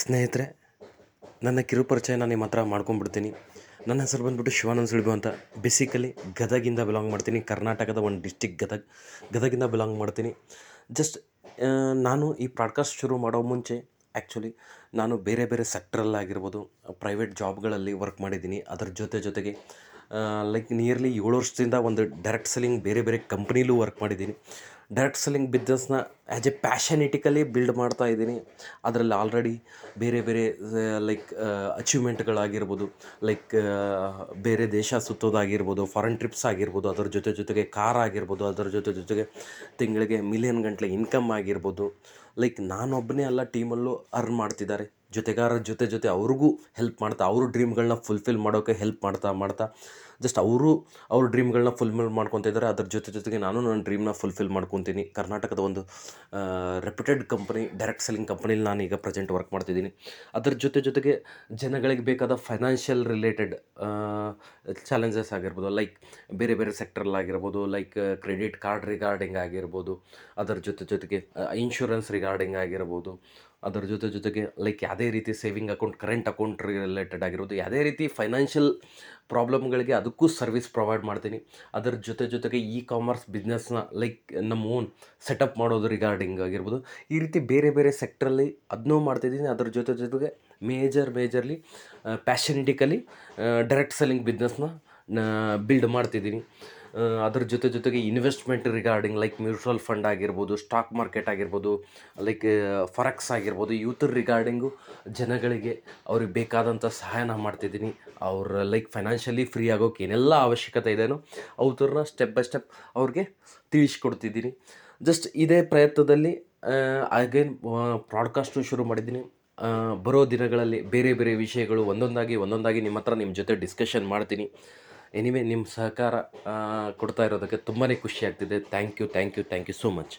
ಸ್ನೇಹಿತರೆ, ನನ್ನ ಕಿರುಪರಿಚಯ ನಾನು ನಿಮ್ಮ ಹತ್ರ ಮಾಡ್ಕೊಂಡ್ಬಿಡ್ತೀನಿ. ನನ್ನ ಹೆಸರು ಬಂದುಬಿಟ್ಟು ಶಿವಾನಂದ ಸುಳಿಬು ಅಂತ. ಬೇಸಿಕಲಿ ಗದಗಿಂದ ಬಿಲಾಂಗ್ ಮಾಡ್ತೀನಿ. ಕರ್ನಾಟಕದ ಒಂದು ಡಿಸ್ಟಿಕ್ ಗದಗ್. ಗದಗಿಂದ ಬಿಲಾಂಗ್ ಮಾಡ್ತೀನಿ. ಜಸ್ಟ್ ನಾನು ಈ ಪಾಡ್ಕಾಸ್ಟ್ ಶುರು ಮಾಡೋ ಮುಂಚೆ ಆ್ಯಕ್ಚುಲಿ ನಾನು ಬೇರೆ ಬೇರೆ ಸೆಕ್ಟ್ರಲ್ಲಾಗಿರ್ಬೋದು ಪ್ರೈವೇಟ್ ಜಾಬ್ಗಳಲ್ಲಿ ವರ್ಕ್ ಮಾಡಿದ್ದೀನಿ. ಅದರ ಜೊತೆ ಜೊತೆಗೆ ಲೈಕ್ ನಿಯರ್ಲಿ ಏಳು ವರ್ಷದಿಂದ ಒಂದು ಡೈರೆಕ್ಟ್ ಸೆಲ್ಲಿಂಗ್ ಬೇರೆ ಬೇರೆ ಕಂಪ್ನೀಲೂ ವರ್ಕ್ ಮಾಡಿದ್ದೀನಿ. ಡೈರೆಕ್ಟ್ ಸೆಲ್ಲಿಂಗ್ ಬಿಸ್ನೆಸ್ನ ಆ್ಯಸ್ ಎ ಪ್ಯಾಷನೆಟಿಕಲಿ ಬಿಲ್ಡ್ ಮಾಡ್ತಾ ಇದ್ದೀನಿ. ಅದರಲ್ಲಿ ಆಲ್ರೆಡಿ ಬೇರೆ ಬೇರೆ ಲೈಕ್ ಅಚೀವ್ಮೆಂಟ್ಗಳಾಗಿರ್ಬೋದು, ಲೈಕ್ ಬೇರೆ ದೇಶ ಸುತ್ತೋದಾಗಿರ್ಬೋದು ಫಾರಿನ್ ಟ್ರಿಪ್ಸ್ ಆಗಿರ್ಬೋದು, ಅದರ ಜೊತೆ ಜೊತೆಗೆ ಕಾರ್ ಆಗಿರ್ಬೋದು, ಅದರ ಜೊತೆ ಜೊತೆಗೆ ತಿಂಗಳಿಗೆ ಮಿಲಿಯನ್ ಗಂಟಲೆ ಇನ್ಕಮ್ ಆಗಿರ್ಬೋದು ಲೈಕ್ ನಾನೊಬ್ಬನೇ ಅಲ್ಲ ಟೀಮಲ್ಲೂ ಅರ್ನ್ ಮಾಡ್ತಿದ್ದಾರೆ. ಜೊತೆಗಾರರ ಜೊತೆ ಜೊತೆ ಅವ್ರಿಗೂ ಹೆಲ್ಪ್ ಮಾಡ್ತಾ, ಅವ್ರ ಡ್ರೀಮ್ಗಳನ್ನ ಫುಲ್ಫಿಲ್ ಮಾಡೋಕ್ಕೆ ಹೆಲ್ಪ್ ಮಾಡ್ತಾ ಮಾಡ್ತಾ. ಜಸ್ಟ್ ಅವರು, ಅವ್ರ ಡ್ರೀಮ್ಗಳನ್ನ ಫುಲ್ಫಿಲ್ ಮಾಡ್ಕೊತಾ ಇದ್ದಾರೆ. ಅದ್ರ ಜೊತೆ ಜೊತೆಗೆ ನಾನು ನನ್ನ ಡ್ರೀಮ್ನ ಫುಲ್ಫಿಲ್ ಮಾಡ್ಕೊತೀನಿ. ಕರ್ನಾಟಕದ ಒಂದು ರೆಪ್ಯೂಟೆಡ್ ಕಂಪನಿ ಡೈರೆಕ್ಟ್ ಸೆಲ್ಲಿಂಗ್ ಕಂಪ್ನೀಲಿ ನಾನು ಈಗ ಪ್ರೆಸೆಂಟ್ ವರ್ಕ್ ಮಾಡ್ತಿದ್ದೀನಿ. ಅದ್ರ ಜೊತೆ ಜೊತೆಗೆ ಜನಗಳಿಗೆ ಬೇಕಾದ ಫೈನಾನ್ಷಿಯಲ್ ರಿಲೇಟೆಡ್ ಚಾಲೆಂಜಸ್ ಆಗಿರ್ಬೋದು. ಲೈಕ್ ಬೇರೆ ಬೇರೆ ಸೆಕ್ಟ್ರಲ್ಲಾಗಿರ್ಬೋದು ಲೈಕ್ ಕ್ರೆಡಿಟ್ ಕಾರ್ಡ್ ರಿಗಾರ್ಡಿಂಗ್ ಆಗಿರ್ಬೋದು. ಅದರ ಜೊತೆ ಜೊತೆಗೆ ಇನ್ಶೂರೆನ್ಸ್ ರಿಗಾರ್ಡಿಂಗ್ ಆಗಿರ್ಬೋದು. ಅದರ ಜೊತೆ ಜೊತೆಗೆ ಲೈಕ್ ಯಾವುದೇ ರೀತಿ saving account current account related ಆಗಿರ್ಬೋದು, ಯಾವುದೇ ರೀತಿ ಫೈನಾನ್ಷಿಯಲ್ ಪ್ರಾಬ್ಲಮ್ಗಳಿಗೆ ಅದಕ್ಕೂ ಸರ್ವಿಸ್ ಪ್ರೊವೈಡ್ ಮಾಡ್ತೀನಿ. ಅದರ ಜೊತೆ ಜೊತೆಗೆ ಇ ಕಾಮರ್ಸ್ ಬಿಸ್ನೆಸ್ನ ಲೈಕ್ ನಮ್ಮ ಓನ್ ಸೆಟಪ್ ಮಾಡೋದು ರಿಗಾರ್ಡಿಂಗ್ ಆಗಿರ್ಬೋದು. ಈ ರೀತಿ ಬೇರೆ ಬೇರೆ ಸೆಕ್ಟ್ರಲ್ಲಿ ಅದನ್ನೂ ಮಾಡ್ತಿದ್ದೀನಿ. ಅದರ ಜೊತೆ ಜೊತೆಗೆ ಮೇಜರ್ ಮೇಜರ್ಲಿ ಪ್ಯಾಷನಿಟಿಕಲಿ ಡೈರೆಕ್ಟ್ ಸೆಲ್ಲಿಂಗ್ ಬಿಸ್ನೆಸ್ನ ಬಿಲ್ಡ್ ಮಾಡ್ತಿದ್ದೀನಿ. ಅದ್ರ ಜೊತೆ ಜೊತೆಗೆ investment regarding like mutual fund ಆಗಿರ್ಬೋದು ಸ್ಟಾಕ್ ಮಾರ್ಕೆಟ್ ಆಗಿರ್ಬೋದು ಲೈಕ್ ಫರಕ್ಸ್ ಆಗಿರ್ಬೋದು ಯೂಥರ್ ರಿಗಾರ್ಡಿಂಗು ಜನಗಳಿಗೆ ಅವ್ರಿಗೆ ಬೇಕಾದಂಥ ಸಹಾಯನ ಮಾಡ್ತಿದ್ದೀನಿ. ಅವ್ರ ಲೈಕ್ ಫೈನಾನ್ಷಿಯಲಿ ಫ್ರೀ ಆಗೋಕೆ ಏನೆಲ್ಲ ಅವಶ್ಯಕತೆ ಇದೆಯೋ ಅವ್ರನ್ನ ಸ್ಟೆಪ್ ಬೈ ಸ್ಟೆಪ್ ಅವ್ರಿಗೆ ತಿಳಿಸ್ಕೊಡ್ತಿದ್ದೀನಿ. ಜಸ್ಟ್ ಇದೇ ಪ್ರಯತ್ನದಲ್ಲಿ ಅಗೇನ್ ಪ್ರಾಡ್ಕಾಸ್ಟು ಶುರು ಮಾಡಿದ್ದೀನಿ. ಬರೋ ದಿನಗಳಲ್ಲಿ ಬೇರೆ ಬೇರೆ ವಿಷಯಗಳು ಒಂದೊಂದಾಗಿ ಒಂದೊಂದಾಗಿ ನಿಮ್ಮ ಹತ್ರ ನಿಮ್ಮ ಜೊತೆ ಡಿಸ್ಕಷನ್ ಮಾಡ್ತೀನಿ. ಎನಿವೆ ನಿಮ್ಮ ಸಹಕಾರ ಕೊಡ್ತಾ ಇರೋದಕ್ಕೆ ತುಂಬಾ ಖುಷಿ ಆಗ್ತಿದೆ. Thank you thank you thank you so much